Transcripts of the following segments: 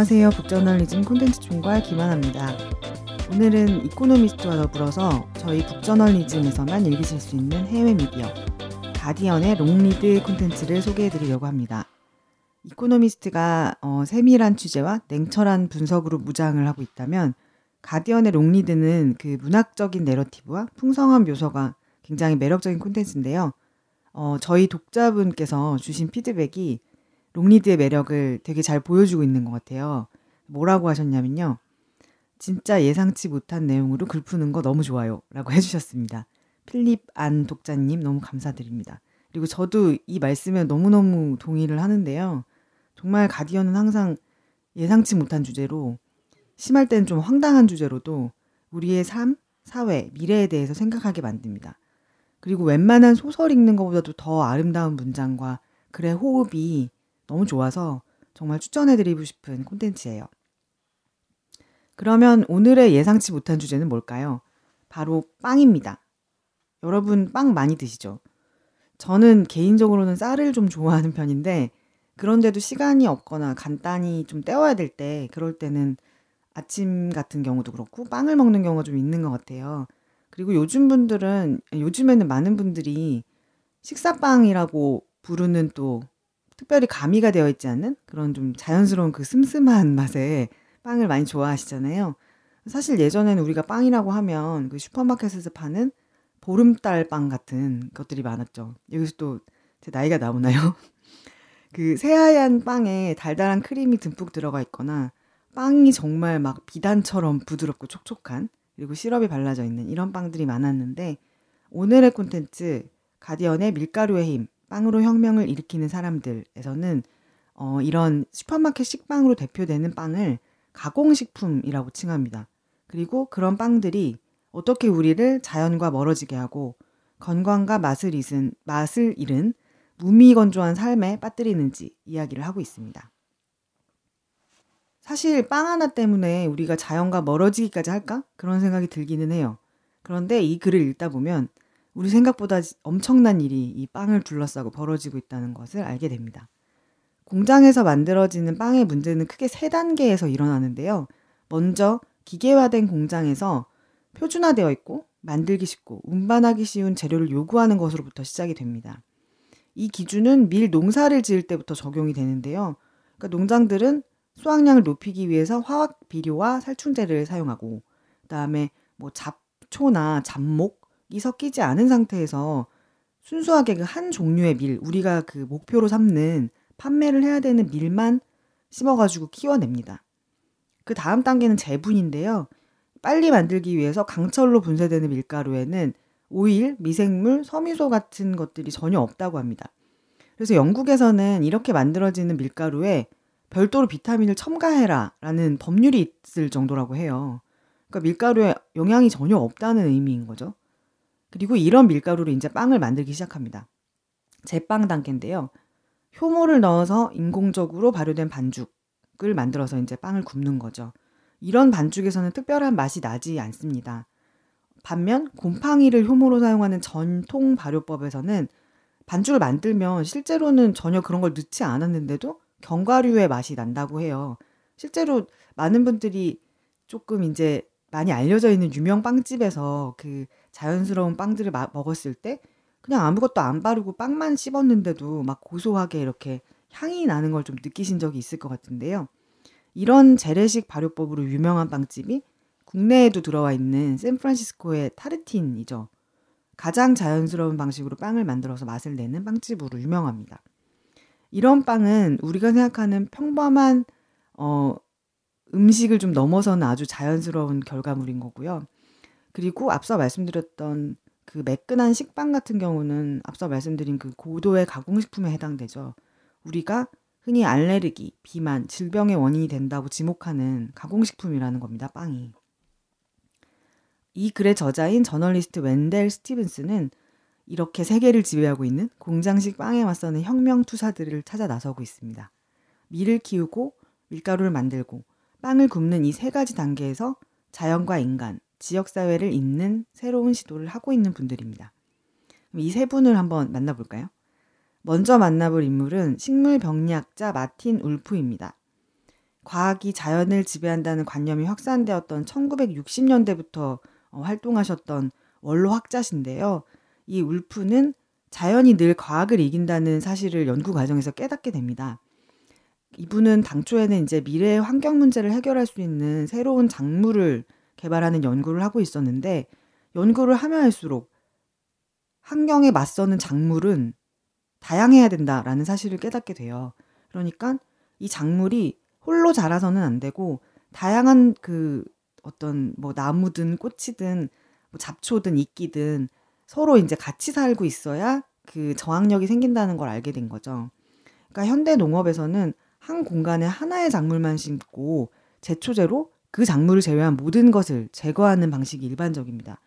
안녕하세요. 북저널리즘 콘텐츠 총괄 김하나입니다. 오늘은 이코노미스트와 더불어서 저희 북저널리즘에서만 읽으실 수 있는 해외 미디어 가디언의 long read 콘텐츠를 소개해드리려고 합니다. 이코노미스트가 어, 세밀한 취재와 냉철한 분석으로 무장을 하고 있다면 가디언의 long read는 그 문학적인 내러티브와 풍성한 묘사가 굉장히 매력적인 콘텐츠인데요. 어, 저희 독자분께서 주신 피드백이 롱리드의 매력을 되게 잘 보여주고 있는 것 같아요. 뭐라고 하셨냐면요. 진짜 예상치 못한 내용으로 글 푸는 거 너무 좋아요. 라고 해주셨습니다. 필립 안 독자님 너무 감사드립니다. 그리고 저도 이 말씀에 너무너무 동의를 하는데요. 정말 가디언은 항상 예상치 못한 주제로 심할 때는 좀 황당한 주제로도 우리의 삶, 사회, 미래에 대해서 생각하게 만듭니다. 그리고 웬만한 소설 읽는 것보다도 더 아름다운 문장과 글의 호흡이 너무 좋아서 정말 추천해드리고 싶은 콘텐츠예요. 그러면 오늘의 예상치 못한 주제는 뭘까요? 바로 빵입니다. 여러분 빵 많이 드시죠? 저는 개인적으로는 쌀을 좀 좋아하는 편인데 그런데도 시간이 없거나 간단히 좀 때워야 될 때 그럴 때는 아침 같은 경우도 그렇고 빵을 먹는 경우가 좀 있는 것 같아요. 그리고 요즘 분들은 요즘에는 많은 분들이 식사빵이라고 부르는 또 특별히 가미가 되어 있지 않는 그런 좀 자연스러운 그 슴슴한 맛에 빵을 많이 좋아하시잖아요. 사실 예전에는 우리가 빵이라고 하면 그 슈퍼마켓에서 파는 보름달 빵 같은 것들이 많았죠. 여기서 또 제 나이가 나오나요? 그 새하얀 빵에 달달한 크림이 듬뿍 들어가 있거나 빵이 정말 막 비단처럼 부드럽고 촉촉한 그리고 시럽이 발라져 있는 이런 빵들이 많았는데 오늘의 콘텐츠 가디언의 밀가루의 힘 빵으로 혁명을 일으키는 사람들에서는 어, 이런 슈퍼마켓 식빵으로 대표되는 빵을 가공식품이라고 칭합니다. 그리고 그런 빵들이 어떻게 우리를 자연과 멀어지게 하고 건강과 맛을 잃은, 맛을 잃은 무미건조한 삶에 빠뜨리는지 이야기를 하고 있습니다. 사실 빵 하나 때문에 우리가 자연과 멀어지기까지 할까? 그런 생각이 들기는 해요. 그런데 이 글을 읽다 보면 우리 생각보다 엄청난 일이 이 빵을 둘러싸고 벌어지고 있다는 것을 알게 됩니다. 공장에서 만들어지는 빵의 문제는 크게 세 단계에서 일어나는데요. 먼저 기계화된 공장에서 표준화되어 있고 만들기 쉽고 운반하기 쉬운 재료를 요구하는 것으로부터 시작이 됩니다. 이 기준은 밀 농사를 지을 때부터 적용이 되는데요. 그러니까 농장들은 수확량을 높이기 위해서 화학 비료와 살충제를 사용하고 그다음에 뭐 잡초나 잡목 이 섞이지 않은 상태에서 순수하게 그 한 종류의 밀 우리가 그 목표로 삼는 판매를 해야 되는 밀만 심어가지고 키워냅니다. 그 다음 단계는 재분인데요. 빨리 만들기 위해서 강철로 분쇄되는 밀가루에는 오일, 미생물, 섬유소 같은 것들이 전혀 없다고 합니다. 그래서 영국에서는 이렇게 만들어지는 밀가루에 별도로 비타민을 첨가해라 라는 법률이 있을 정도라고 해요. 그러니까 밀가루에 영양이 전혀 없다는 의미인 거죠. 그리고 이런 밀가루로 이제 빵을 만들기 시작합니다. 제빵 단계인데요. 효모를 넣어서 인공적으로 발효된 반죽을 만들어서 이제 빵을 굽는 거죠. 이런 반죽에서는 특별한 맛이 나지 않습니다. 반면 곰팡이를 효모로 사용하는 전통 발효법에서는 반죽을 만들면 실제로는 전혀 그런 걸 넣지 않았는데도 견과류의 맛이 난다고 해요. 실제로 많은 분들이 조금 이제 많이 알려져 있는 유명 빵집에서 그 자연스러운 빵들을 마, 먹었을 때 그냥 아무것도 안 바르고 빵만 씹었는데도 막 고소하게 이렇게 향이 나는 걸 좀 느끼신 적이 있을 것 같은데요. 이런 재래식 발효법으로 유명한 빵집이 국내에도 들어와 있는 샌프란시스코의 타르틴이죠. 가장 자연스러운 방식으로 빵을 만들어서 맛을 내는 빵집으로 유명합니다. 이런 빵은 우리가 생각하는 평범한 어, 음식을 좀 넘어서는 아주 자연스러운 결과물인 거고요. 그리고 앞서 말씀드렸던 그 매끈한 식빵 같은 경우는 앞서 말씀드린 그 고도의 가공식품에 해당되죠. 우리가 흔히 알레르기, 비만, 질병의 원인이 된다고 지목하는 가공식품이라는 겁니다, 빵이. 이 글의 저자인 저널리스트 웬델 스티븐스는 이렇게 세계를 지배하고 있는 공장식 빵에 맞서는 혁명 투사들을 찾아 나서고 있습니다. 밀을 키우고 밀가루를 만들고 빵을 굽는 이 세 가지 단계에서 자연과 인간, 지역사회를 잇는 새로운 시도를 하고 있는 분들입니다. 이 세 분을 한번 만나볼까요? 먼저 만나볼 인물은 식물병리학자 마틴 울프입니다. 과학이 자연을 지배한다는 관념이 확산되었던 1960년대부터 어, 활동하셨던 원로학자신데요. 이 울프는 자연이 늘 과학을 이긴다는 사실을 연구 과정에서 깨닫게 됩니다. 이분은 당초에는 이제 미래의 환경 문제를 해결할 수 있는 새로운 작물을 개발하는 연구를 하고 있었는데 연구를 하면 할수록 환경에 맞서는 작물은 다양해야 된다라는 사실을 깨닫게 돼요. 그러니까 이 작물이 홀로 자라서는 안 되고 다양한 그 어떤 뭐 나무든 꽃이든 뭐 잡초든 이끼든 서로 이제 같이 살고 있어야 그 저항력이 생긴다는 걸 알게 된 거죠. 그러니까 현대 농업에서는 한 공간에 하나의 작물만 심고 제초제로 그 작물을 제외한 모든 것을 제거하는 방식이 일반적입니다.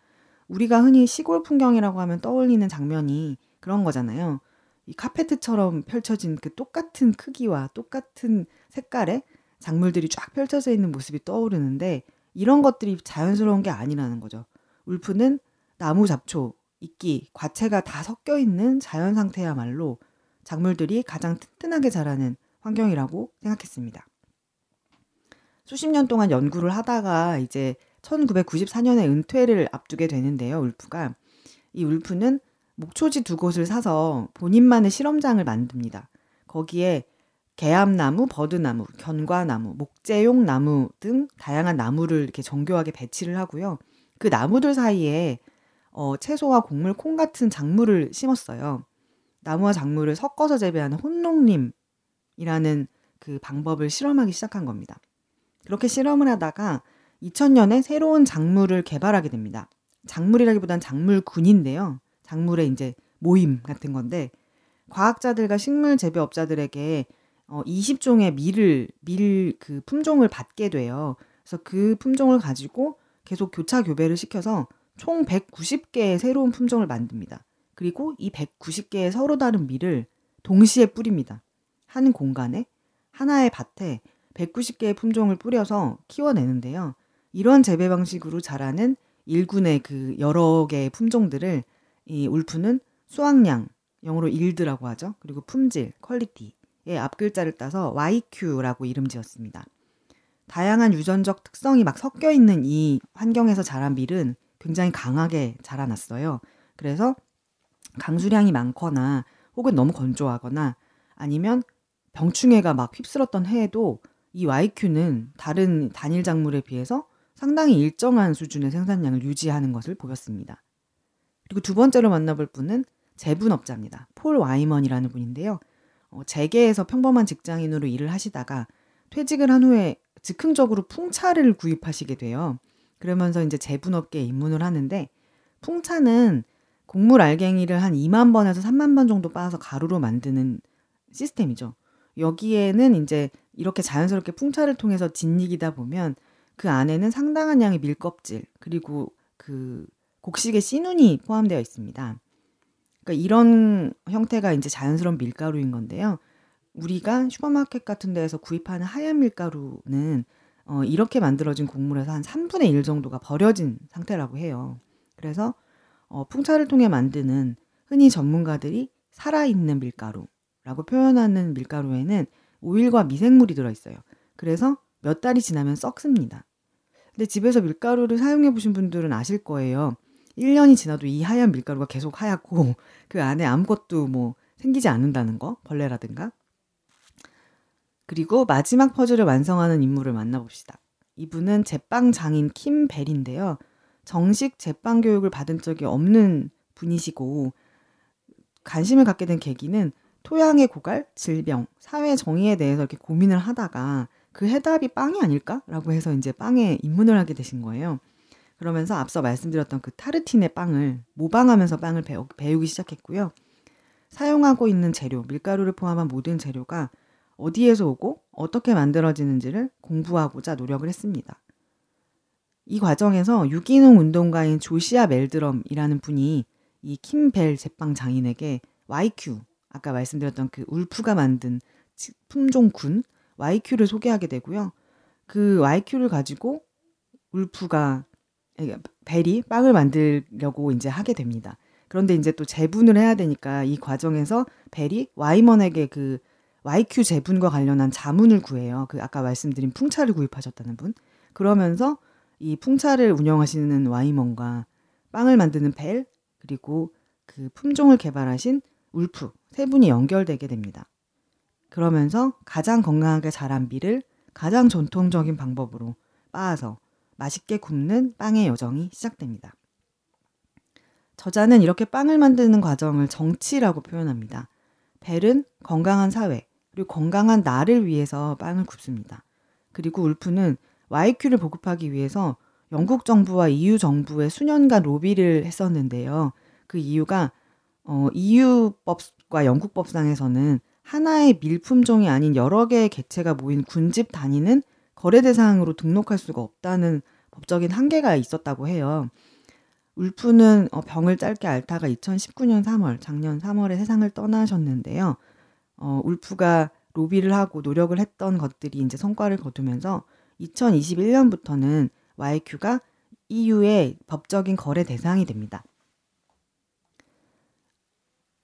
우리가 흔히 시골 풍경이라고 하면 떠올리는 장면이 그런 거잖아요. 이 카페트처럼 펼쳐진 그 똑같은 크기와 똑같은 색깔의 작물들이 쫙 펼쳐져 있는 모습이 떠오르는데 이런 것들이 자연스러운 게 아니라는 거죠. 울프는 나무 잡초, 이끼, 과채가 다 섞여 있는 자연 상태야말로 작물들이 가장 튼튼하게 자라는 환경이라고 생각했습니다. 수십 년 동안 연구를 하다가 이제 1994년에 은퇴를 앞두게 되는데요, 울프가. 이 울프는 목초지 두 곳을 사서 본인만의 실험장을 만듭니다. 거기에 개암나무, 버드나무, 견과나무, 목재용 나무 등 다양한 나무를 이렇게 정교하게 배치를 하고요. 그 나무들 사이에 어, 채소와 곡물, 콩 같은 작물을 심었어요. 나무와 작물을 섞어서 재배하는 혼농림이라는 그 방법을 실험하기 시작한 겁니다. 그렇게 실험을 하다가 2000년에 새로운 작물을 개발하게 됩니다. 작물이라기보단 작물군인데요. 작물의 이제 모임 같은 건데 과학자들과 식물 재배업자들에게 어 20종의 밀을 밀 그 품종을 받게 돼요. 그래서 그 품종을 가지고 계속 교차 교배를 시켜서 총 190개의 새로운 품종을 만듭니다. 그리고 이 190개의 서로 다른 밀을 동시에 뿌립니다. 한 공간에 하나의 밭에 190개의 품종을 뿌려서 키워내는데요. 이런 재배 방식으로 자라는 일군의 그 여러 개의 품종들을 이 울프는 수확량, 영어로 일드라고 하죠. 그리고 품질, 퀄리티의 앞글자를 따서 YQ라고 이름 지었습니다. 다양한 유전적 특성이 막 섞여 있는 이 환경에서 자란 밀은 굉장히 강하게 자라났어요. 그래서 강수량이 많거나 혹은 너무 건조하거나 아니면 병충해가 막 휩쓸었던 해에도 이 YQ는 다른 단일 작물에 비해서 상당히 일정한 수준의 생산량을 유지하는 것을 보였습니다. 그리고 두 번째로 만나볼 분은 재분업자입니다. 폴 와이먼이라는 분인데요. 어, 재계에서 평범한 직장인으로 일을 하시다가 퇴직을 한 후에 즉흥적으로 풍차를 구입하시게 돼요. 그러면서 이제 재분업계에 입문을 하는데 풍차는 곡물 알갱이를 한 2만 번에서 3만 번 정도 빻아서 가루로 만드는 시스템이죠. 여기에는 이제 이렇게 자연스럽게 풍차를 통해서 짓이기다 보면 그 안에는 상당한 양의 밀껍질 그리고 그 곡식의 씨눈이 포함되어 있습니다. 그러니까 이런 형태가 이제 자연스러운 밀가루인 건데요. 우리가 슈퍼마켓 같은 데에서 구입하는 하얀 밀가루는 어, 이렇게 만들어진 곡물에서 한 3분의 1 정도가 버려진 상태라고 해요. 그래서 어, 풍차를 통해 만드는 흔히 전문가들이 살아있는 밀가루 라고 표현하는 밀가루에는 오일과 미생물이 들어있어요. 그래서 몇 달이 지나면 썩습니다. 근데 집에서 밀가루를 사용해 보신 분들은 아실 거예요. 1년이 지나도 이 하얀 밀가루가 계속 하얗고 그 안에 아무것도 뭐 생기지 않는다는 거, 벌레라든가. 그리고 마지막 퍼즐을 완성하는 인물을 만나봅시다. 이분은 제빵 장인 킴 벨인데요. 정식 제빵 교육을 받은 적이 없는 분이시고 관심을 갖게 된 계기는 토양의 고갈, 질병, 사회 정의에 대해서 이렇게 고민을 하다가 그 해답이 빵이 아닐까라고 해서 이제 빵에 입문을 하게 되신 거예요. 그러면서 앞서 말씀드렸던 그 타르틴의 빵을 모방하면서 빵을 배우, 배우기 시작했고요. 사용하고 있는 재료, 밀가루를 포함한 모든 재료가 어디에서 오고 어떻게 만들어지는지를 공부하고자 노력을 했습니다. 이 과정에서 유기농 운동가인 조시아 멜드럼이라는 분이 이 킴벨 제빵 장인에게 YQ, 아까 말씀드렸던 그 울프가 만든 품종군 YQ를 소개하게 되고요. 그 YQ를 가지고 울프가 벨이 빵을 만들려고 이제 하게 됩니다. 그런데 이제 또 재분을 해야 되니까 이 과정에서 벨이 와이먼에게 그 YQ 제분과 관련한 자문을 구해요. 그 아까 말씀드린 풍차를 구입하셨다는 분. 그러면서 이 풍차를 운영하시는 와이먼과 빵을 만드는 벨 그리고 그 품종을 개발하신 울프 세 분이 연결되게 됩니다. 그러면서 가장 건강하게 자란 밀을 가장 전통적인 방법으로 빻아서 맛있게 굽는 빵의 여정이 시작됩니다. 저자는 이렇게 빵을 만드는 과정을 정치라고 표현합니다. 벨은 건강한 사회, 그리고 건강한 나를 위해서 빵을 굽습니다. 그리고 울프는 YQ를 보급하기 위해서 영국 정부와 EU 정부의 수년간 로비를 했었는데요. 그 이유가 어, EU법과 영국법상에서는 하나의 밀품종이 아닌 여러 개의 개체가 모인 군집 단위는 거래 대상으로 등록할 수가 없다는 법적인 한계가 있었다고 해요. 울프는 어, 병을 짧게 앓다가 2019년 3월, 작년 3월에 세상을 떠나셨는데요. 어, 울프가 로비를 하고 노력을 했던 것들이 이제 성과를 거두면서 2021년부터는 YQ가 EU의 법적인 거래 대상이 됩니다.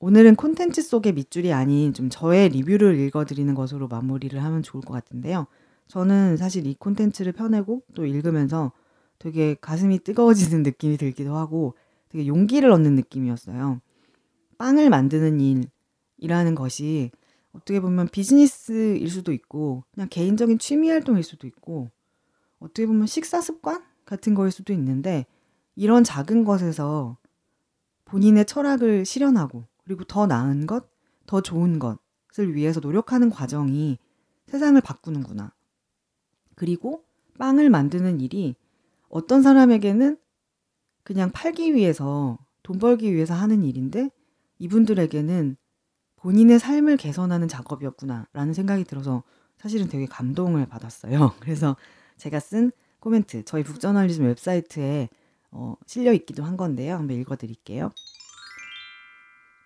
오늘은 콘텐츠 속의 밑줄이 아닌 좀 저의 리뷰를 읽어드리는 것으로 마무리를 하면 좋을 것 같은데요. 저는 사실 이 콘텐츠를 펴내고 또 읽으면서 되게 가슴이 뜨거워지는 느낌이 들기도 하고 되게 용기를 얻는 느낌이었어요. 빵을 만드는 일이라는 것이 어떻게 보면 비즈니스일 수도 있고 그냥 개인적인 취미 활동일 수도 있고 어떻게 보면 식사 습관 같은 거일 수도 있는데 이런 작은 것에서 본인의 철학을 실현하고 그리고 더 나은 것, 더 좋은 것을 위해서 노력하는 과정이 세상을 바꾸는구나. 그리고 빵을 만드는 일이 어떤 사람에게는 그냥 팔기 위해서 돈 벌기 위해서 하는 일인데 이분들에게는 본인의 삶을 개선하는 작업이었구나라는 생각이 들어서 사실은 되게 감동을 받았어요. 그래서 제가 쓴 코멘트 저희 북저널리즘 웹사이트에 어, 실려 있기도 한 건데요. 한번 읽어드릴게요.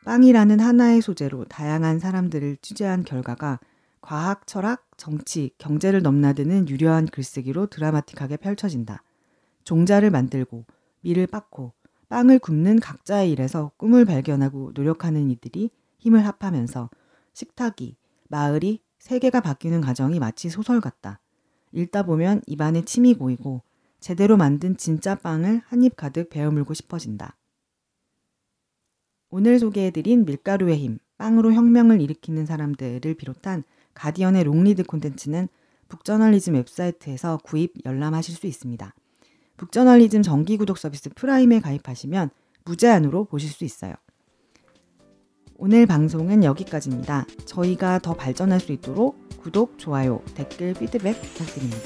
빵이라는 하나의 소재로 다양한 사람들을 취재한 결과가 과학, 철학, 정치, 경제를 넘나드는 유려한 글쓰기로 드라마틱하게 펼쳐진다. 종자를 만들고 밀을 빻고 빵을 굽는 각자의 일에서 꿈을 발견하고 노력하는 이들이 힘을 합하면서 식탁이, 마을이, 세계가 바뀌는 과정이 마치 소설 같다. 읽다 보면 입안에 침이 고이고 제대로 만든 진짜 빵을 한 입 가득 베어물고 싶어진다. 오늘 소개해드린 밀가루의 힘, 빵으로 혁명을 일으키는 사람들을 비롯한 가디언의 long read 콘텐츠는 북저널리즘 웹사이트에서 구입 열람하실 수 있습니다. 북저널리즘 정기 구독 서비스 프라임에 가입하시면 무제한으로 보실 수 있어요. 오늘 방송은 여기까지입니다. 저희가 더 발전할 수 있도록 구독, 좋아요, 댓글, 피드백 부탁드립니다.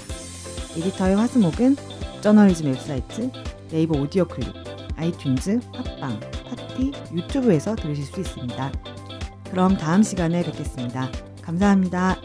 에디터의 화수목은 저널리즘 웹사이트, 네이버 오디오 클립, 아이튠즈, 팟빵, 파티, 유튜브에서 들으실 수 있습니다. 그럼 다음 시간에 뵙겠습니다. 감사합니다.